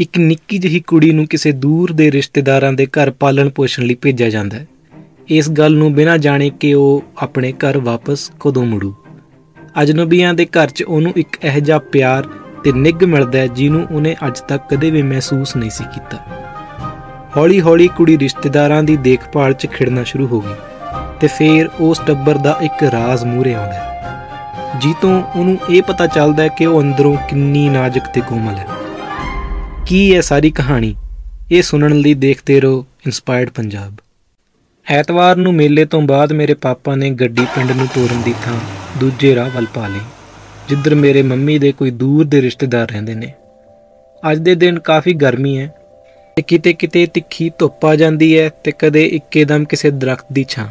ਇੱਕ ਨਿੱਕੀ ਜਿਹੀ ਕੁੜੀ ਨੂੰ ਕਿਸੇ ਦੂਰ ਦੇ ਰਿਸ਼ਤੇਦਾਰਾਂ ਦੇ ਘਰ ਪਾਲਣ ਪੋਸ਼ਣ ਲਈ ਭੇਜਿਆ ਜਾਂਦਾ ਹੈ। ਇਸ ਗੱਲ ਨੂੰ ਬਿਨਾਂ ਜਾਣੇ ਕਿ ਉਹ ਆਪਣੇ ਘਰ ਵਾਪਸ ਕਦੋਂ ਮੁੜੂ। ਅਜਨਬੀਆਂ ਦੇ ਘਰ 'ਚ ਉਹਨੂੰ ਇੱਕ ਅਹਿਜਾ ਪਿਆਰ ਤੇ ਨਿੱਘ ਮਿਲਦਾ ਹੈ ਜਿਹਨੂੰ ਉਹਨੇ ਅੱਜ ਤੱਕ ਕਦੇ ਵੀ ਮਹਿਸੂਸ ਨਹੀਂ ਸੀ ਕੀਤਾ। ਹੌਲੀ-ਹੌਲੀ ਕੁੜੀ ਰਿਸ਼ਤੇਦਾਰਾਂ ਦੀ ਦੇਖਭਾਲ 'ਚ ਖਿੜਨਾ ਸ਼ੁਰੂ ਹੋ ਗਈ ਤੇ ਫੇਰ ਉਸ ਟੱਬਰ ਦਾ ਇੱਕ ਰਾਜ਼ ਮੂਰੇ ਆਉਂਦਾ ਹੈ। ਜੀਤੋਂ ਉਹਨੂੰ ਇਹ ਪਤਾ ਚੱਲਦਾ ਹੈ ਕਿ ਉਹ ਅੰਦਰੋਂ ਕਿੰਨੀ ਨਾਜ਼ੁਕ ਤੇ ਕੋਮਲ ਹੈ। ਕੀ ਹੈ ਸਾਰੀ ਕਹਾਣੀ? ਇਹ ਸੁਣਨ ਲਈ ਦੇਖਦੇ ਰਹੋ ਇਨਸਪਾਇਰਡ ਪੰਜਾਬ ਐਤਵਾਰ ਨੂੰ ਮੇਲੇ ਤੋਂ ਬਾਅਦ ਮੇਰੇ ਪਾਪਾ ਨੇ ਗੱਡੀ ਪਿੰਡ ਨੂੰ ਤੋਰਨ ਦੀ ਥਾਂ ਦੂਜੇ ਰਾਹ ਵੱਲ ਪਾ ਲਈ, ਜਿੱਧਰ ਮੇਰੇ ਮੰਮੀ ਦੇ ਕੋਈ ਦੂਰ ਦੇ ਰਿਸ਼ਤੇਦਾਰ ਰਹਿੰਦੇ ਨੇ। ਅੱਜ ਦੇ ਦਿਨ ਕਾਫੀ ਗਰਮੀ ਹੈ ਤੇ ਕਿਤੇ ਕਿਤੇ ਤਿੱਖੀ ਧੁੱਪ ਆ ਜਾਂਦੀ ਹੈ ਤੇ ਕਦੇ ਇੱਕੇਦਮ ਕਿਸੇ ਦਰਖਤ ਦੀ ਛਾਂ।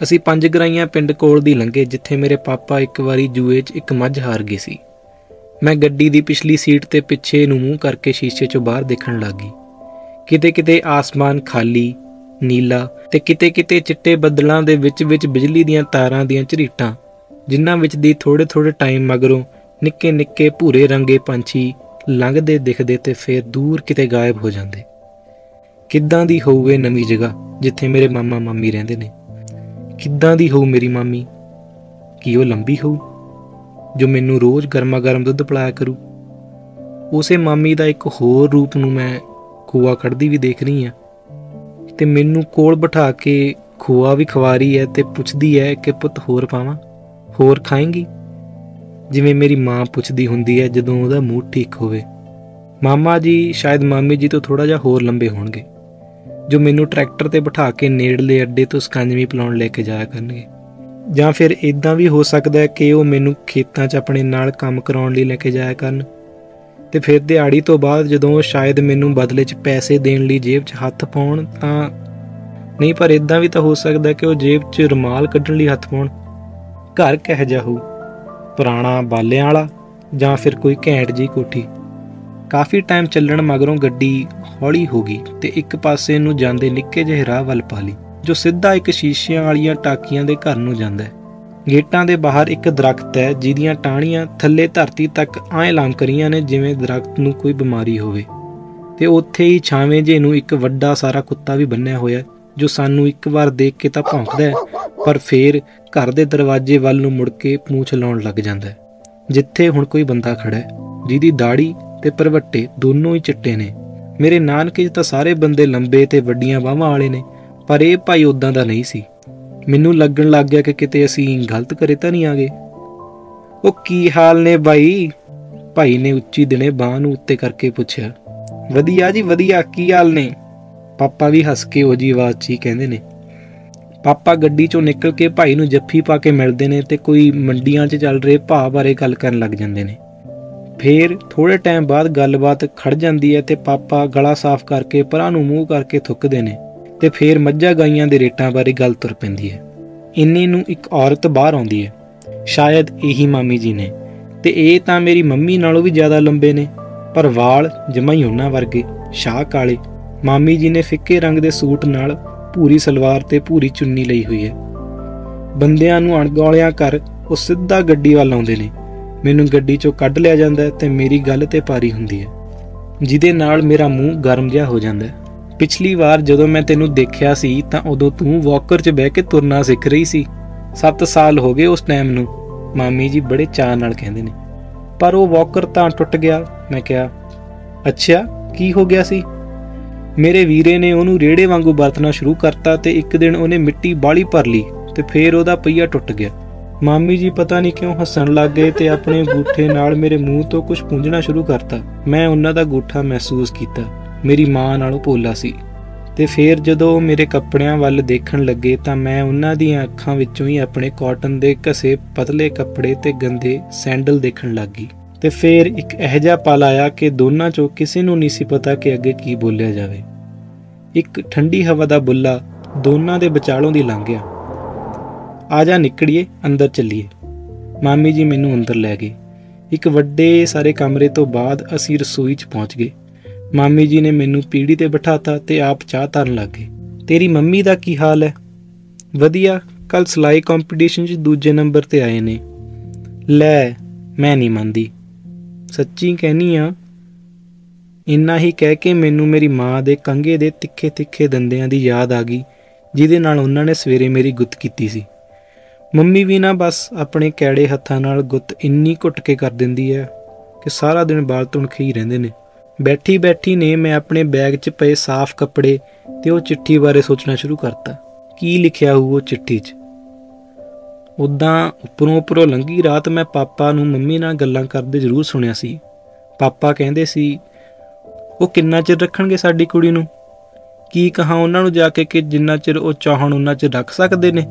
ਅਸੀਂ ਪੰਜ ਗਰਾਈਆਂ ਪਿੰਡ ਕੋਲ ਦੀ ਲੰਘੇ, ਜਿੱਥੇ ਮੇਰੇ ਪਾਪਾ ਇੱਕ ਵਾਰੀ ਜੂਏ 'ਚ ਇੱਕ ਮੱਝ ਹਾਰ ਗਈ ਸੀ। ਮੈਂ ਗੱਡੀ ਦੀ ਪਿਛਲੀ ਸੀਟ ਤੇ ਪਿੱਛੇ ਨੂੰ ਮੂੰਹ ਕਰਕੇ ਸ਼ੀਸ਼ੇ 'ਚੋਂ ਬਾਹਰ ਦੇਖਣ ਲੱਗੀ। ਕਿਤੇ ਕਿਤੇ ਆਸਮਾਨ ਖਾਲੀ, ਨੀਲਾ ਤੇ ਕਿਤੇ ਕਿਤੇ ਚਿੱਟੇ ਬੱਦਲਾਂ ਦੇ ਵਿੱਚ ਵਿੱਚ ਬਿਜਲੀ ਦੀਆਂ ਤਾਰਾਂ ਦੀਆਂ ਝਰੀਟਾਂ, ਜਿਨ੍ਹਾਂ ਵਿੱਚ ਦੀ ਥੋੜੇ ਥੋੜੇ ਟਾਈਮ ਮਗਰੋਂ ਨਿੱਕੇ ਨਿੱਕੇ ਭੂਰੇ ਰੰਗੇ ਪੰਛੀ ਲੰਘਦੇ, ਦਿਖਦੇ ਤੇ ਫੇਰ ਦੂਰ ਕਿਤੇ ਗਾਇਬ ਹੋ ਜਾਂਦੇ। ਕਿੱਦਾਂ ਦੀ ਹੋਊ ਇਹ ਨਵੀਂ ਜਗ੍ਹਾ ਜਿੱਥੇ ਮੇਰੇ ਮਾਮਾ ਮਾਮੀ ਰਹਿੰਦੇ ਨੇ? ਕਿੱਦਾਂ ਦੀ ਹੋਊ ਮੇਰੀ ਮਾਮੀ? ਕੀ ਉਹ ਲੰਬੀ ਹੋਊ? ਜੋ ਮੈਨੂੰ ਰੋਜ਼ ਗਰਮਾ ਗਰਮ ਦੁੱਧ ਪਿਲਾਇਆ ਕਰੂ। ਉਸੇ ਮਾਮੀ ਦਾ ਇੱਕ ਹੋਰ ਰੂਪ ਨੂੰ ਮੈਂ ਖੋਆ ਕੱਢਦੀ ਵੀ ਦੇਖ ਰਹੀ ਆ ਤੇ ਮੈਨੂੰ ਕੋਲ ਬਿਠਾ ਕੇ ਖੋਆ ਵੀ ਖਵਾ ਰਹੀ ਹੈ ਤੇ ਪੁੱਛਦੀ ਹੈ ਕਿ ਪੁੱਤ ਹੋਰ ਪਾਵਾਂ? ਹੋਰ ਖਾਏਂਗੀ? ਜਿਵੇਂ ਮੇਰੀ ਮਾਂ ਪੁੱਛਦੀ ਹੁੰਦੀ ਹੈ ਜਦੋਂ ਉਹਦਾ ਮੂਡ ਠੀਕ ਹੋਵੇ। ਮਾਮਾ ਜੀ, ਸ਼ਾਇਦ ਮਾਮੀ ਜੀ ਤੋਂ ਥੋੜਾ ਜਿਹਾ ਹੋਰ ਲੰਬੇ ਹੋਣਗੇ। ਜੋ ਮੈਨੂੰ ਟਰੈਕਟਰ ਤੇ ਬਿਠਾ ਕੇ ਨੇੜਲੇ ਅੱਡੇ ਤੋਂ ਸਕੰਜਵੀ ਪਲਾਉਣ ਲੈ ਕੇ ਜਾਇਆ ਕਰਨਗੇ। ਜਾਂ ਫਿਰ ਇਦਾਂ ਵੀ ਹੋ ਸਕਦਾ ਹੈ ਕਿ ਉਹ ਮੈਨੂੰ ਖੇਤਾਂ 'ਚ ਆਪਣੇ ਨਾਲ ਕੰਮ ਕਰਾਉਣ ਲਈ ਲੈ ਕੇ ਜਾਇਆ ਕਰਨ। ਤੇ ਫਿਰ ਦਿਹਾੜੀ ਤੋਂ ਬਾਅਦ ਜਦੋਂ ਉਹ ਸ਼ਾਇਦ ਮੈਨੂੰ ਬਦਲੇ 'ਚ ਪੈਸੇ ਦੇਣ ਲਈ ਜੇਬ 'ਚ ਹੱਥ ਪਾਉਣ ਤਾਂ ਨਹੀਂ, ਪਰ ਇਦਾਂ ਵੀ ਤਾਂ ਹੋ ਸਕਦਾ ਕਿ ਉਹ ਜੇਬ 'ਚ ਰੁਮਾਲ ਕੱਢਣ ਲਈ ਹੱਥ ਪਾਉਣ। ਘਰ ਕਹਿ ਜਾ ਹੋ ਪੁਰਾਣਾ ਬਾਲਿਆਂ ਵਾਲਾ ਜਾਂ ਫਿਰ ਕੋਈ ਘੈਂਟ ਜੀ ਕੋਠੀ? ਕਾਫੀ ਟਾਈਮ ਚੱਲਣ ਮਗਰੋਂ ਗੱਡੀ ਹੌਲੀ ਹੋ ਗਈ ਤੇ ਇੱਕ ਪਾਸੇ ਨੂੰ ਜਾਂਦੇ ਨਿੱਕੇ ਜਿਹੇ ਰਾਹ ਵੱਲ ਪਾ ਲਈ। ਜੋ ਸਿੱਧਾ ਇੱਕ ਸ਼ੀਸ਼ਿਆਂ ਵਾਲੀਆਂ ਟਾਕੀਆਂ ਦੇ ਘਰ ਨੂੰ ਜਾਂਦਾ ਹੈ। ਗੇਟਾਂ ਦੇ ਬਾਹਰ ਇੱਕ ਦਰਖਤ ਹੈ, ਜਿਹਦੀਆਂ ਟਾਹਣੀਆਂ ਥੱਲੇ ਧਰਤੀ ਤੱਕ ਐਂ ਲੰਮ ਕਰੀਆਂ ਨੇ ਜਿਵੇਂ ਦਰਖਤ ਨੂੰ ਕੋਈ ਬਿਮਾਰੀ ਹੋਵੇ। ਤੇ ਉੱਥੇ ਹੀ ਛਾਵੇਂ ਜੇ ਨੂੰ ਇੱਕ ਵੱਡਾ ਸਾਰਾ ਕੁੱਤਾ ਵੀ ਬੰਨਿਆ ਹੋਇਆ ਜੋ ਸਾਨੂੰ ਇੱਕ ਵਾਰ ਦੇਖ ਕੇ ਤਾਂ ਭੌਂਕਦਾ ਹੈ, ਪਰ ਫੇਰ ਘਰ ਦੇ ਦਰਵਾਜ਼ੇ ਵੱਲ ਨੂੰ ਮੁੜ ਕੇ ਪੂੰਛ ਲਾਉਣ ਲੱਗ ਜਾਂਦਾ ਹੈ। ਜਿੱਥੇ ਹੁਣ ਕੋਈ ਬੰਦਾ ਖੜਾ ਹੈ, ਜਿਹਦੀ ਦਾੜੀ ਤੇ ਪਰਵੱਟੇ ਦੋਨੋਂ ਹੀ ਚਿੱਟੇ ਨੇ। ਮੇਰੇ ਨਾਨਕੇ ਤਾਂ ਸਾਰੇ ਬੰਦੇ ਲੰਬੇ ਤੇ ਵੱਡੀਆਂ ਬਾਹਾਂ ਵਾਲੇ ਨੇ। ਪਰ ਇਹ ਭਾਈ ਉਦਾਂ ਦਾ ਨਹੀਂ ਸੀ। ਮੈਨੂੰ ਲੱਗਣ ਲੱਗ ਗਿਆ ਕਿ ਕਿਤੇ ਅਸੀਂ ਗਲਤ ਕਰੇ ਤਾਂ ਨਹੀਂ ਆਗੇ ਉਹ ਕੀ ਹਾਲ ਨੇ ਬਾਈ? ਭਾਈ ਨੇ ਉੱਚੀ ਦਿਨੇ ਬਾਹ ਨੂੰ ਉੱਤੇ ਕਰਕੇ ਪੁੱਛਿਆ, ਵਧੀਆ ਜੀ, ਵਧੀਆ, ਕੀ ਹਾਲ ਨੇ? ਪਾਪਾ ਵੀ ਹੱਸ ਕੇ ਉਹ ਜੀ ਆਵਾਜ਼ 'ਚ ਹੀ ਕਹਿੰਦੇ ਨੇ, ਪਾਪਾ ਗੱਡੀ 'ਚੋਂ ਨਿਕਲ ਕੇ ਭਾਈ ਨੂੰ ਜੱਫੀ ਪਾ ਕੇ ਮਿਲਦੇ ਨੇ ਤੇ ਕੋਈ ਮੰਡੀਆਂ 'ਚ ਚੱਲ ਰਹੇ ਭਾਅ ਬਾਰੇ ਗੱਲ ਕਰਨ ਲੱਗ ਜਾਂਦੇ ਨੇ। ਫੇਰ ਥੋੜੇ ਟਾਈਮ ਬਾਅਦ ਗੱਲਬਾਤ ਖੜ ਜਾਂਦੀ ਹੈ ਤੇ ਪਾਪਾ ਗਲਾ ਸਾਫ਼ ਕਰਕੇ ਪਰਾਂ ਨੂੰ ਮੂੰਹ ਕਰਕੇ ਥੁੱਕਦੇ ਨੇ। ਤੇ ਫੇਰ ਮੱਝਾਂ ਗਾਈਆਂ ਦੇ ਰੇਟਾਂ ਬਾਰੇ ਗੱਲ ਤੁਰ ਪੈਂਦੀ ਹੈ। ਇੰਨੇ ਨੂੰ ਇੱਕ ਔਰਤ ਬਾਹਰ ਆਉਂਦੀ ਹੈ। ਸ਼ਾਇਦ ਇਹੀ ਮਾਮੀ ਜੀ ਨੇ। ਤੇ ਇਹ ਤਾਂ ਮੇਰੀ ਮੰਮੀ ਨਾਲੋਂ ਵੀ ਜ਼ਿਆਦਾ ਲੰਬੇ ਨੇ। ਪਰ ਵਾਲ ਜਮਾ ਹੀ ਉਹਨਾਂ ਵਰਗੇ, ਸ਼ਾਹ ਕਾਲੇ। ਮਾਮੀ ਜੀ ਨੇ ਫਿੱਕੇ ਰੰਗ ਦੇ ਸੂਟ ਨਾਲ ਪੂਰੀ ਸਲਵਾਰ ਤੇ ਪੂਰੀ ਚੁੰਨੀ ਲਈ ਹੋਈ ਹੈ। ਬੰਦਿਆਂ ਨੂੰ ਅਣਗੌਲਿਆਂ ਕਰ ਉਹ ਸਿੱਧਾ ਗੱਡੀ ਵੱਲ ਆਉਂਦੇ ਨੇ। ਮੈਨੂੰ ਗੱਡੀ ਚੋਂ ਕੱਢ ਲਿਆ ਜਾਂਦਾ ਤੇ ਮੇਰੀ ਗੱਲ ਤੇ ਪਾਰੀ ਹੁੰਦੀ ਹੈ। ਜਿਹਦੇ ਨਾਲ ਮੇਰਾ ਮੂੰਹ ਗਰਮ ਜਿਹਾ ਹੋ ਜਾਂਦਾ ਹੈ। ਪਿਛਲੀ ਵਾਰ ਜਦੋਂ ਮੈਂ ਤੈਨੂੰ ਦੇਖਿਆ ਸੀ ਤਾਂ ਉਦੋਂ ਤੂੰ ਵਾਕਰ 'ਚ ਬਹਿ ਕੇ ਤੁਰਨਾ ਸਿੱਖ ਰਹੀ ਸੀ। 7 ਸਾਲ ਹੋ ਗਏ ਉਸ ਟਾਈਮ ਨੂੰ, ਮਾਮੀ ਜੀ ਬੜੇ ਚਾਅ ਨਾਲ ਕਹਿੰਦੇ ਨੇ। ਪਰ ਉਹ ਵਾਕਰ ਤਾਂ ਟੁੱਟ ਗਿਆ, ਮੈਂ ਕਿਹਾ, ਅੱਛਾ, ਕੀ ਹੋ ਗਿਆ ਸੀ? ਮੇਰੇ ਵੀਰੇ ਨੇ ਉਹਨੂੰ ਰੇੜੇ ਵਾਂਗੂ ਵਰਤਣਾ ਸ਼ੁਰੂ ਕਰਤਾ ਤੇ ਇੱਕ ਦਿਨ ਉਹਨੇ ਮਿੱਟੀ ਬਾਲੀ ਭਰ ਲਈ ਤੇ ਫੇਰ ਉਹਦਾ ਪਈਆ ਟੁੱਟ ਗਿਆ। ਮਾਮੀ ਜੀ ਪਤਾ ਨਹੀਂ ਕਿਉਂ ਹੱਸਣ ਲੱਗ ਗਏ ਤੇ ਆਪਣੇ ਗੂਠੇ ਨਾਲ ਮੇਰੇ ਮੂੰਹ ਤੋਂ ਕੁਝ ਪੁੰਝਣਾ ਸ਼ੁਰੂ ਕਰਤਾ। ਮੈਂ ਉਹਨਾਂ ਦਾ ਗੂਠਾ ਮਹਿਸੂਸ ਕੀਤਾ। ਮੇਰੀ ਮਾਂ ਨਾਲੋਂ ਪੋਲਾ ਸੀ। ਤੇ ਫੇਰ ਜਦੋਂ ਉਹ ਮੇਰੇ ਕੱਪੜਿਆਂ ਵੱਲ ਦੇਖਣ ਲੱਗੇ ਤਾਂ ਮੈਂ ਉਹਨਾਂ ਦੀਆਂ ਅੱਖਾਂ ਵਿੱਚੋਂ ਹੀ ਆਪਣੇ ਕਾਟਨ ਦੇ ਘਸੇ ਪਤਲੇ ਕੱਪੜੇ ਤੇ ਗੰਦੇ ਸੈਂਡਲ ਦੇਖਣ ਲੱਗੀ ਤੇ ਫੇਰ ਇੱਕ ਅਹਿਜਾ ਪਲ ਆਇਆ ਕਿ ਦੋਨਾਂ ਚੋਂ ਕਿਸੇ ਨੂੰ ਨਹੀਂ ਸੀ ਪਤਾ ਕਿ ਅੱਗੇ ਕੀ ਬੋਲਿਆ ਜਾਵੇ। ਇੱਕ ਠੰਡੀ ਹਵਾ ਦਾ ਬੁੱਲਾ ਦੋਨਾਂ ਦੇ ਵਿਚਾਲੋਂ ਦੀ ਲੰਘ ਗਿਆ। ਆ ਜਾ ਨਿਕੜੀਏ ਅੰਦਰ ਚੱਲੀਏ। ਮਾਮੀ ਜੀ ਮੈਨੂੰ ਅੰਦਰ ਲੈ ਗਏ। ਇੱਕ ਵੱਡੇ ਸਾਰੇ ਕਮਰੇ ਤੋਂ ਬਾਅਦ ਅਸੀਂ ਰਸੋਈ 'ਚ ਪਹੁੰਚ ਗਏ। ਮਾਮੀ ਜੀ ਨੇ ਮੈਨੂੰ ਪੀੜੀ ਤੇ ਬਿਠਾਤਾ ਤੇ ਆਪ ਚਾਹ ਧਰਨ ਲੱਗੇ। ਤੇਰੀ ਮੰਮੀ ਦਾ ਕੀ ਹਾਲ ਹੈ? ਵਧੀਆ ਕੱਲ ਸਲਾਈ ਕੰਪੀਟੀਸ਼ਨ 'ਚ ਦੂਜੇ ਨੰਬਰ ਤੇ ਆਏ ਨੇ। ਲੈ, ਮੈਂ ਨਹੀਂ ਮੰਨਦੀ। ਸੱਚੀ ਕਹਿਨੀ ਆ, ਇੰਨਾ ਹੀ ਕਹਿ ਕੇ ਮੈਨੂੰ ਮੇਰੀ ਮਾਂ ਦੇ ਕੰਗੇ ਦੇ ਤਿੱਖੇ ਤਿੱਖੇ ਦੰਦਿਆਂ ਦੀ ਯਾਦ ਆ ਗਈ, ਜਿਹਦੇ ਨਾਲ ਉਹਨਾਂ ਨੇ ਸਵੇਰੇ ਮੇਰੀ ਗੁੱਤ ਕੀਤੀ ਸੀ। ਮੰਮੀ ਵੀ ਨਾ ਬਸ ਆਪਣੇ ਕੈੜੇ ਹੱਥਾਂ ਨਾਲ ਗੁੱਤ ਇੰਨੀ ਘੁੱਟ ਕੇ ਕਰ ਦਿੰਦੀ ਹੈ ਕਿ ਸਾਰਾ ਦਿਨ ਬਾਲ ਤੁਣਖੇ ਹੀ ਰਹਿੰਦੇ ਨੇ। ਬੈਠੀ ਬੈਠੀ ਨੇ ਮੈਂ ਆਪਣੇ ਬੈਗ 'ਚ ਪਏ ਸਾਫ਼ ਕੱਪੜੇ ਤੇ ਉਹ ਚਿੱਠੀ ਬਾਰੇ ਸੋਚਣਾ ਸ਼ੁਰੂ ਕਰਤਾ। ਕੀ ਲਿਖਿਆ ਹੋਊ ਉਹ ਚਿੱਠੀ 'ਚ? ਉਦਾਂ ਉੱਪਰੋਂ ਉੱਪਰੋਂ ਲੰਗੀ ਰਾਤ ਮੈਂ ਪਾਪਾ ਨੂੰ ਮੰਮੀ ਨਾਲ ਗੱਲਾਂ ਕਰਦੇ ਜ਼ਰੂਰ ਸੁਣਿਆ ਸੀ। ਪਾਪਾ ਕਹਿੰਦੇ ਸੀ, ਉਹ ਕਿੰਨਾ ਚਿਰ ਰੱਖਣਗੇ ਸਾਡੀ ਕੁੜੀ ਨੂੰ? ਕੀ ਕਹਾ ਉਹਨਾਂ ਨੂੰ ਜਾ ਕੇ ਕਿ ਜਿੰਨਾ ਚਿਰ ਉਹ ਚਾਹਣ ਉਹਨਾਂ ਚਿਰ ਰੱਖ ਸਕਦੇ ਨੇ?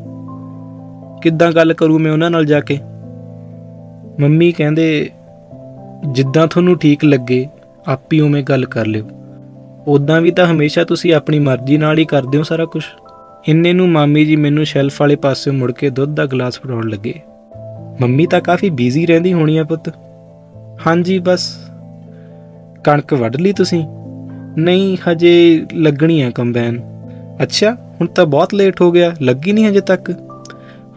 ਕਿੱਦਾਂ ਗੱਲ ਕਰੂ ਮੈਂ ਉਹਨਾਂ ਨਾਲ ਜਾ ਕੇ? ਮੰਮੀ ਕਹਿੰਦੇ, ਜਿੱਦਾਂ ਤੁਹਾਨੂੰ ਠੀਕ ਲੱਗੇ ਆਪੀ ਉਵੇਂ ਗੱਲ ਕਰ ਲਿਓ। ਉਦਾਂ ਵੀ ਤਾਂ ਹਮੇਸ਼ਾ ਤੁਸੀਂ ਆਪਣੀ ਮਰਜ਼ੀ ਨਾਲ ਹੀ ਕਰਦੇ ਹੋ ਸਾਰਾ ਕੁਝ। ਇੰਨੇ ਨੂੰ ਮਾਮੀ ਜੀ ਮੈਨੂੰ ਸ਼ੈਲਫ ਵਾਲੇ ਪਾਸੇ ਮੁੜ ਕੇ ਦੁੱਧ ਦਾ ਗਲਾਸ ਫੜਾਉਣ ਲੱਗੇ। ਮੰਮੀ ਤਾਂ ਕਾਫੀ ਬਿਜ਼ੀ ਰਹਿੰਦੀ ਹੋਣੀ ਆ ਪੁੱਤ। ਹਾਂਜੀ, ਬਸ। ਕਣਕ ਵੱਢ ਲਈ ਤੁਸੀਂ? ਨਹੀਂ, ਹਜੇ ਲੱਗਣੀ ਆ ਕੰਬਾਈਨ ਅੱਛਾ, ਹੁਣ ਤਾਂ ਬਹੁਤ ਲੇਟ ਹੋ ਗਿਆ, ਲੱਗੀ ਨਹੀਂ ਹਜੇ ਤੱਕ?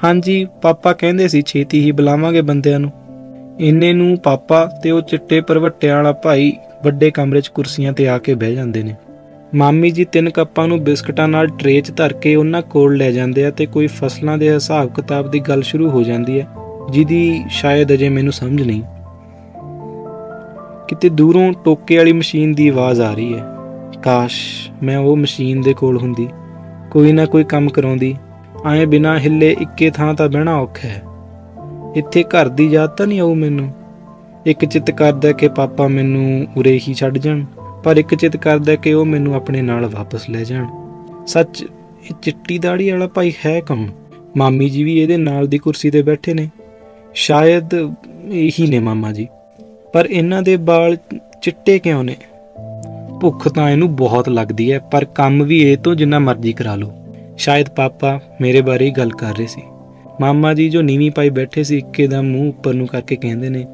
ਹਾਂਜੀ, ਪਾਪਾ ਕਹਿੰਦੇ ਸੀ ਛੇਤੀ ਹੀ ਬੁਲਾਵਾਂਗੇ ਬੰਦਿਆਂ ਨੂੰ। ਇੰਨੇ ਨੂੰ ਪਾਪਾ ਤੇ ਉਹ ਚਿੱਟੇ ਪਰਵੱਟਿਆਂ ਵਾਲਾ ਭਾਈ ਵੱਡੇ ਕਮਰੇ 'ਚ ਕੁਰਸੀਆਂ ਤੇ ਆ ਕੇ ਬਹਿ ਜਾਂਦੇ ਨੇ। ਮਾਮੀ ਜੀ ਤਿੰਨ ਕੱਪਾਂ ਨੂੰ ਬਿਸਕਟਾਂ ਨਾਲ ਟਰੇ 'ਚ ਧਰ ਕੇ ਉਹਨਾਂ ਕੋਲ ਲੈ ਜਾਂਦੇ ਆ ਤੇ ਕੋਈ ਫਸਲਾਂ ਦੇ ਹਿਸਾਬ ਕਿਤਾਬ ਦੀ ਗੱਲ ਸ਼ੁਰੂ ਹੋ ਜਾਂਦੀ ਹੈ, ਜਿਹਦੀ ਸ਼ਾਇਦ ਅਜੇ ਮੈਨੂੰ ਸਮਝ ਨਹੀਂ। ਕਿਤੇ ਦੂਰੋਂ ਟੋਕੇ ਵਾਲੀ ਮਸ਼ੀਨ ਦੀ ਆਵਾਜ਼ ਆ ਰਹੀ ਹੈ। ਕਾਸ਼ ਮੈਂ ਉਹ ਮਸ਼ੀਨ ਦੇ ਕੋਲ ਹੁੰਦੀ, ਕੋਈ ਨਾ ਕੋਈ ਕੰਮ ਕਰਾਉਂਦੀ। ਐ ਬਿਨਾ ਹਿੱਲੇ ਇੱਕੇ ਥਾਂ ਤਾਂ ਬਹਿਣਾ ਔਖਾ ਹੈ। ਇੱਥੇ ਘਰ ਦੀ ਯਾਦ ਤਾਂ ਨਹੀਂ ਆਉ ਮੈਨੂੰ। ਇੱਕ ਚਿੱਤ ਕਰਦਾ ਕਿ ਪਾਪਾ ਮੈਨੂੰ ਉਰੇ ਹੀ ਛੱਡ ਜਾਣ, ਪਰ ਇੱਕ ਚਿੱਤ ਕਰਦਾ ਕਿ ਉਹ ਮੈਨੂੰ ਆਪਣੇ ਨਾਲ ਵਾਪਸ ਲੈ ਜਾਣ। ਸੱਚ, ਇਹ ਚਿੱਟੀ ਦਾੜੀ ਵਾਲਾ ਭਾਈ ਹੈ ਕੌਣ? ਮਾਮੀ ਜੀ ਵੀ ਇਹਦੇ ਨਾਲ ਦੀ ਕੁਰਸੀ ਤੇ ਬੈਠੇ ਨੇ। ਸ਼ਾਇਦ ਇਹੀ ਨੇ ਮਾਮਾ ਜੀ। ਪਰ ਇਹਨਾਂ ਦੇ ਵਾਲ ਚਿੱਟੇ ਕਿਉਂ ਨੇ? ਭੁੱਖ ਤਾਂ ਇਹਨੂੰ ਬਹੁਤ ਲੱਗਦੀ ਹੈ, ਪਰ ਕੰਮ ਵੀ ਇਹ ਤੋਂ ਜਿੰਨਾ ਮਰਜ਼ੀ ਕਰਾ ਲਓ। ਸ਼ਾਇਦ ਪਾਪਾ ਮੇਰੇ ਬਾਰੇ ਹੀ ਗੱਲ ਕਰ ਰਹੇ ਸੀ। ਮਾਮਾ ਜੀ ਜੋ ਨੀਵੀਂ ਪਾਈ ਬੈਠੇ ਸੀ, ਇੱਕੇ ਦਾ ਮੂੰਹ ਉੱਪਰ ਨੂੰ ਕਰਕੇ ਕਹਿੰਦੇ ਨੇ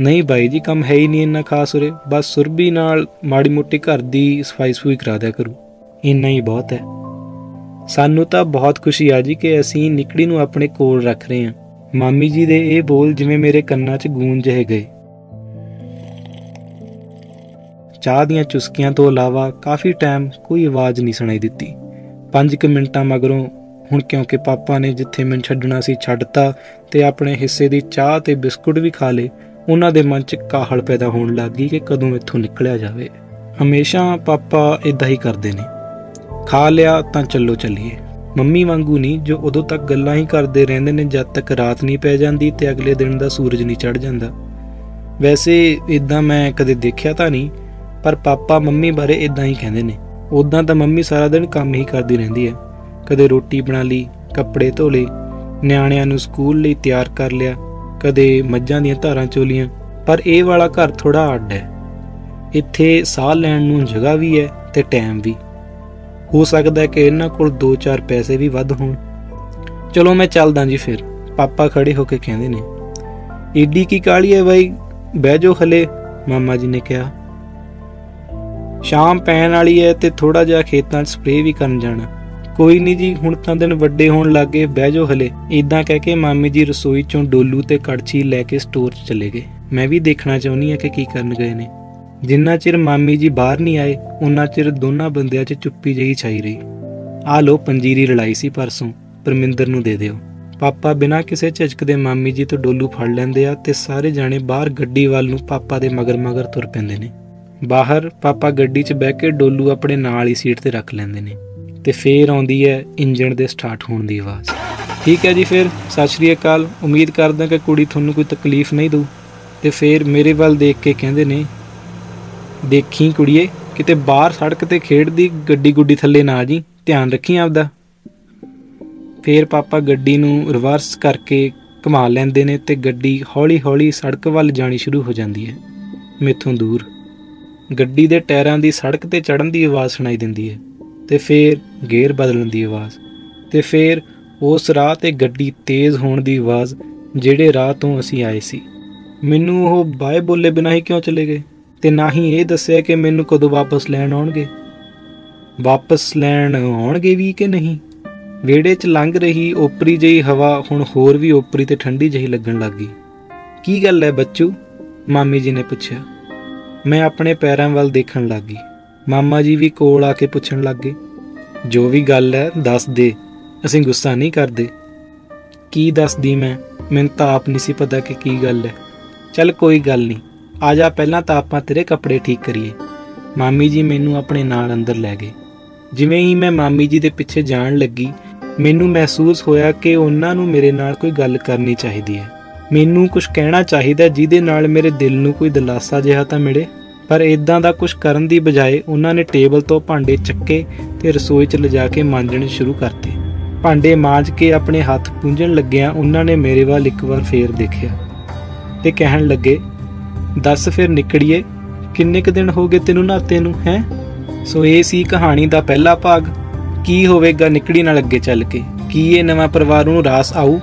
ਨਹੀਂ ਬਾਈ ਜੀ, ਕੰਮ ਹੈ ਹੀ ਨਹੀਂ ਇੰਨਾ ਖਾਸ ਉਰੇ। ਬਸ ਸੁਰਬੀ ਨਾਲ ਮਾੜੀ ਮੋਟੀ ਘਰ ਦੀ ਸਫ਼ਾਈ ਸੁਈ ਕਰਾ ਦਿਆ ਕਰੂ। ਇੰਨਾ ਹੀ ਬਹੁਤ ਹੈ। ਸਾਨੂੰ ਤਾਂ ਬਹੁਤ ਖੁਸ਼ੀ ਆ ਜੀ ਕਿ ਅਸੀਂ ਨਿਕੜੀ ਨੂੰ ਆਪਣੇ ਕੋਲ ਰੱਖ ਰਹੇ ਹਾਂ। ਮਾਮੀ ਜੀ ਦੇ ਇਹ ਬੋਲ ਜਿਵੇਂ ਮੇਰੇ ਕੰਨਾਂ 'ਚ ਗੂੰਜ ਜਿਹੇ ਗਏ। ਚਾਹ ਦੀਆਂ ਚੁਸਕੀਆਂ ਤੋਂ ਇਲਾਵਾ ਕਾਫੀ ਟਾਈਮ ਕੋਈ ਆਵਾਜ਼ ਨਹੀਂ ਸੁਣਾਈ ਦਿੱਤੀ। 5 ਮਿੰਟਾਂ ਮਗਰੋਂ ਹੁਣ ਕਿਉਂਕਿ ਪਾਪਾ ਨੇ ਜਿੱਥੇ ਮੈਨੂੰ ਛੱਡਣਾ ਸੀ ਛੱਡਤਾ ਤੇ ਆਪਣੇ ਹਿੱਸੇ ਦੀ ਚਾਹ ਤੇ ਬਿਸਕੁਟ ਵੀ ਖਾ ਲੇ ਉਹਨਾਂ ਦੇ ਮਨ 'ਚ ਕਾਹਲ ਪੈਦਾ ਹੋਣ ਲੱਗ ਗਈ ਕਿ ਕਦੋਂ ਇੱਥੋਂ ਨਿਕਲਿਆ ਜਾਵੇ। ਹਮੇਸ਼ਾ ਪਾਪਾ ਇਦਾਂ ਹੀ ਕਰਦੇ ਨੇ। ਖਾ ਲਿਆ ਤਾਂ ਚੱਲੋ ਚੱਲੀਏ। ਮੰਮੀ ਵਾਂਗੂ ਨਹੀਂ, ਜੋ ਉਦੋਂ ਤੱਕ ਗੱਲਾਂ ਹੀ ਕਰਦੇ ਰਹਿੰਦੇ ਨੇ, ਜਦ ਤੱਕ ਰਾਤ ਨਹੀਂ ਪੈ ਜਾਂਦੀ ਤੇ ਅਗਲੇ ਦਿਨ ਦਾ ਸੂਰਜ ਨਹੀਂ ਚੜ ਜਾਂਦਾ। ਵੈਸੇ ਇਦਾਂ ਮੈਂ ਕਦੇ ਦੇਖਿਆ ਤਾਂ ਨਹੀਂ, ਪਰ ਪਾਪਾ ਮੰਮੀ ਬਾਰੇ ਇਦਾਂ ਹੀ ਕਹਿੰਦੇ ਨੇ। ਉਦਾਂ ਤਾਂ ਮੰਮੀ ਸਾਰਾ ਦਿਨ ਕੰਮ ਹੀ ਕਰਦੀ ਰਹਿੰਦੀ ਹੈ। ਕਦੇ ਰੋਟੀ ਬਣਾ ਲਈ, ਕੱਪੜੇ ਧੋ ਲਏ, ਨਿਆਣਿਆਂ ਨੂੰ ਸਕੂਲ ਲਈ ਤਿਆਰ ਕਰ ਲਿਆ ਕਦੇ ਮੱਝਾਂ ਦੀਆਂ ਧਾਰਾਂ ਚੋਲੀਆਂ, ਪਰ ਇਹ ਵਾਲਾ ਘਰ ਥੋੜਾ ਅੱਡ ਹੈ। ਇੱਥੇ ਸਾਹ ਲੈਣ ਨੂੰ ਜਗ੍ਹਾ ਵੀ ਹੈ ਤੇ ਟਾਈਮ ਵੀ। ਹੋ ਸਕਦਾ ਹੈ ਕਿ ਇਹਨਾਂ ਕੋਲ 2-4 ਪੈਸੇ ਵੀ ਵੱਧ ਹੋਣ। ਚਲੋ ਮੈਂ ਚੱਲਦਾ ਜੀ ਫਿਰ। ਪਾਪਾ ਖੜੇ ਹੋ ਕੇ ਕਹਿੰਦੇ ਨੇ, ਏਡੀ ਕੀ ਕਾਲੀ ਹੈ ਬਾਈ? ਬਹਿ ਜਾਓ ਹਲੇ ਮਾਮਾ ਜੀ ਨੇ ਕਿਹਾ। ਸ਼ਾਮ ਪੈਣ ਵਾਲੀ ਹੈ ਤੇ ਥੋੜਾ ਜਿਹਾ ਖੇਤਾਂ 'ਚ ਸਪਰੇਅ ਵੀ ਕਰਨ ਜਾਣਾ। ਕੋਈ ਨਹੀਂ ਜੀ, ਹੁਣ ਤਾਂ ਦਿਨ ਵੱਡੇ ਹੋਣ ਲੱਗੇ ਬਹਿ ਜਾਓ ਹਲੇ। ਇਦਾਂ ਕਹਿ ਕੇ ਮਾਮੀ ਜੀ ਰਸੋਈ ਚੋਂ ਡੋਲੂ ਤੇ ਕੜਛੀ ਲੈ ਕੇ ਸਟੋਰ 'ਚ ਚਲੇ ਗਏ। ਮੈਂ ਵੀ ਦੇਖਣਾ ਚਾਹੁੰਦੀ ਆ ਕਿ ਕੀ ਕਰਨ ਗਏ ਨੇ। ਜਿੰਨਾ ਚਿਰ ਮਾਮੀ ਜੀ ਬਾਹਰ ਨਹੀਂ ਆਏ ਉਹਨਾਂ ਚਿਰ ਦੋਨਾਂ ਬੰਦਿਆਂ 'ਚ ਚੁੱਪੀ ਜਿਹੀ ਛਾਈ ਰਹੀ। ਆ ਲੋ ਪੰਜੀਰੀ ਰਲਾਈ ਸੀ ਪਰਸੋਂ, ਪਰਮਿੰਦਰ ਨੂੰ ਦੇ ਦਿਓ। ਪਾਪਾ ਬਿਨਾਂ ਕਿਸੇ ਝਿਜਕ ਦੇ ਮਾਮੀ ਜੀ ਤੋਂ ਡੋਲੂ ਫੜ ਲੈਂਦੇ ਆ ਤੇ ਸਾਰੇ ਜਾਣੇ ਬਾਹਰ ਗੱਡੀ ਵੱਲ ਨੂੰ ਪਾਪਾ ਦੇ ਮਗਰ ਮਗਰ ਤੁਰ ਪੈਂਦੇ ਨੇ। ਬਾਹਰ ਪਾਪਾ ਗੱਡੀ 'ਚ ਬਹਿ ਕੇ ਡੋਲੂ ਆਪਣੇ ਨਾਲ ਹੀ ਸੀਟ ਤੇ ਰੱਖ ਲੈਂਦੇ ਨੇ। ਤੇ ਫੇਰ ਆਉਂਦੀ ਹੈ ਇੰਜਣ ਦੇ ਸਟਾਰਟ ਹੋਣ ਦੀ ਆਵਾਜ਼। ਠੀਕ ਹੈ ਜੀ ਫਿਰ, ਸਤਿ ਸ਼੍ਰੀ ਅਕਾਲ। ਉਮੀਦ ਕਰਦਾ ਕਿ ਕੁੜੀ ਤੁਹਾਨੂੰ ਕੋਈ ਤਕਲੀਫ ਨਹੀਂ ਦਊ। ਤੇ ਫੇਰ ਮੇਰੇ ਵੱਲ ਦੇਖ ਕੇ ਕਹਿੰਦੇ ਨੇ, ਦੇਖੀ ਕੁੜੀਏ, ਕਿਤੇ ਬਾਹਰ ਸੜਕ ਤੇ ਖੇਡਦੀ ਗੱਡੀ ਗੁੱਡੀ ਥੱਲੇ ਨਾ ਜੀ, ਧਿਆਨ ਰੱਖੀ ਆਪਦਾ। ਫੇਰ ਪਾਪਾ ਗੱਡੀ ਨੂੰ ਰਿਵਰਸ ਕਰਕੇ ਘੁਮਾ ਲੈਂਦੇ ਨੇ ਤੇ ਗੱਡੀ ਹੌਲੀ-ਹੌਲੀ ਸੜਕ ਵੱਲ ਜਾਣੀ ਸ਼ੁਰੂ ਹੋ ਜਾਂਦੀ ਹੈ, ਮੇਥੋਂ ਦੂਰ। ਗੱਡੀ ਦੇ ਟਾਇਰਾਂ ਦੀ ਸੜਕ ਤੇ ਚੜਨ ਦੀ ਆਵਾਜ਼ ਸੁਣਾਈ ਦਿੰਦੀ ਹੈ। ਤੇ ਫੇਰ ਗੇਅਰ ਬਦਲਣ ਦੀ ਆਵਾਜ਼, ਤੇ ਫੇਰ ਉਸ ਰਾਹ ਤੇ ਗੱਡੀ ਤੇਜ਼ ਹੋਣ ਦੀ ਆਵਾਜ਼ ਜਿਹੜੇ ਰਾਹ ਤੋਂ ਅਸੀਂ ਆਏ ਸੀ। ਮੈਨੂੰ ਉਹ ਬਾਏ ਬੋਲੇ ਬਿਨਾਂ ਹੀ ਕਿਉਂ ਚਲੇ ਗਏ? ਤੇ ਨਾ ਹੀ ਇਹ ਦੱਸਿਆ ਕਿ ਮੈਨੂੰ ਕਦੋਂ ਵਾਪਸ ਲੈਣ ਆਉਣਗੇ? ਵਾਪਸ ਲੈਣ ਆਉਣਗੇ ਵੀ ਕਿ ਨਹੀਂ? ਵਿਹੜੇ 'ਚ ਲੰਘ ਰਹੀ ਓਪਰੀ ਜਿਹੀ ਹਵਾ ਹੁਣ ਹੋਰ ਵੀ ਓਪਰੀ ਤੇ ਠੰਡੀ ਜਿਹੀ ਲੱਗਣ ਲੱਗ ਗਈ। ਕੀ ਗੱਲ ਹੈ ਬੱਚੂ? ਮਾਮੀ ਜੀ ਨੇ ਪੁੱਛਿਆ। ਮੈਂ ਆਪਣੇ ਪੈਰਾਂ ਵੱਲ ਦੇਖਣ ਲੱਗੀ ਮਾਮਾ ਜੀ ਵੀ ਕੋਲ ਆ ਕੇ ਪੁੱਛਣ ਲੱਗੇ ਜੋ ਵੀ ਗੱਲ ਹੈ ਦੱਸ ਦੇ, ਅਸੀਂ ਗੁੱਸਾ ਨਹੀਂ ਕਰਦੇ। ਕੀ ਦੱਸਦੀ ਮੈਂ? ਮੈਨੂੰ ਤਾਂ ਆਪ ਨਹੀਂ ਸੀ ਪਤਾ ਕਿ ਕੀ ਗੱਲ ਹੈ। ਚੱਲ ਕੋਈ ਗੱਲ ਨਹੀਂ, ਆ ਜਾ ਪਹਿਲਾਂ ਤਾਂ ਆਪਾਂ ਤੇਰੇ ਕੱਪੜੇ ਠੀਕ ਕਰੀਏ। ਮਾਮੀ ਜੀ ਮੈਨੂੰ ਆਪਣੇ ਨਾਲ ਅੰਦਰ ਲੈ ਗਏ। ਜਿਵੇਂ ਹੀ ਮੈਂ ਮਾਮੀ ਜੀ ਦੇ ਪਿੱਛੇ ਜਾਣ ਲੱਗੀ, ਮੈਨੂੰ ਮਹਿਸੂਸ ਹੋਇਆ ਕਿ ਉਹਨਾਂ ਨੂੰ ਮੇਰੇ ਨਾਲ ਕੋਈ ਗੱਲ ਕਰਨੀ ਚਾਹੀਦੀ ਹੈ। ਮੈਨੂੰ ਕੁਝ ਕਹਿਣਾ ਚਾਹੀਦਾ ਜਿਹਦੇ ਨਾਲ ਮੇਰੇ ਦਿਲ ਨੂੰ ਕੋਈ ਦਿਲਾਸਾ ਜਿਹਾ ਤਾਂ ਮਿਲੇ। ਪਰ ਇਦਾਂ ਦਾ ਕੁਝ ਕਰਨ ਦੀ ਬਜਾਏ ਉਹਨਾਂ ਨੇ ਟੇਬਲ ਤੋਂ ਭਾਂਡੇ ਚੱਕੇ ਤੇ ਰਸੋਈ 'ਚ ਲਿਜਾ ਕੇ ਮਾਂਜਣੇ ਸ਼ੁਰੂ ਕਰਤੇ। ਭਾਂਡੇ ਮਾਂਜ ਕੇ ਆਪਣੇ ਹੱਥ ਪੂੰਝਣ ਲੱਗਿਆਂ ਉਹਨਾਂ ਨੇ ਮੇਰੇ ਵੱਲ ਇੱਕ ਵਾਰ ਫੇਰ ਦੇਖਿਆ ਤੇ ਕਹਿਣ ਲੱਗੇ, ਦੱਸ ਫਿਰ ਨਿਕੜੀਏ, ਕਿੰਨੇ ਕ ਦਿਨ ਹੋ ਗਏ ਤੈਨੂੰ ਨਾਤੇ ਨੂੰ, ਹੈ? ਸੋ ਇਹ ਸੀ ਕਹਾਣੀ ਦਾ ਪਹਿਲਾ ਭਾਗ। ਕੀ ਹੋਵੇਗਾ ਨਿਕੜੀ ਨਾਲ ਅੱਗੇ ਚੱਲ ਕੇ? ਕੀ ਇਹ ਨਵਾਂ ਪਰਿਵਾਰ ਨੂੰ ਰਾਸ ਆਊ?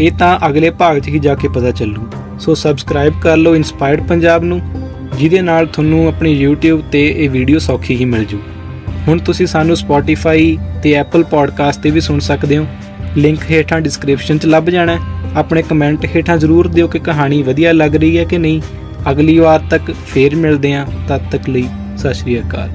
ਇਹ ਤਾਂ ਅਗਲੇ ਭਾਗ 'ਚ ਹੀ ਜਾ ਕੇ ਪਤਾ ਚੱਲੂ। ਸੋ ਸਬਸਕ੍ਰਾਈਬ ਕਰ ਲਓ ਇਨਸਪਾਇਰਡ ਪੰਜਾਬ ਨੂੰ। ਜਿਹਦੇ ਨਾਲ ਤੁਹਾਨੂੰ ਆਪਣੀ YouTube ਤੇ ਇਹ ਵੀਡੀਓ ਸੌਖੀ ਹੀ ਮਿਲ ਜੂ। ਹੁਣ ਤੁਸੀਂ ਸਾਨੂੰ Spotify ਤੇ Apple Podcast ਤੇ ਵੀ ਸੁਣ ਸਕਦੇ ਹੋ। ਲਿੰਕ ਹੇਠਾਂ ਡਿਸਕ੍ਰਿਪਸ਼ਨ 'ਚ ਲੱਭ ਜਾਣਾ ਹੈ। ਆਪਣੇ ਕਮੈਂਟ ਹੇਠਾਂ ਜ਼ਰੂਰ ਦਿਓ ਕਿ ਕਹਾਣੀ ਵਧੀਆ ਲੱਗ ਰਹੀ ਹੈ ਕਿ ਨਹੀਂ। ਅਗਲੀ ਵਾਰ ਤੱਕ ਫੇਰ ਮਿਲਦੇ ਹਾਂ। ਤਦ ਤੱਕ ਲਈ ਸਤਿ ਸ਼੍ਰੀ ਅਕਾਲ।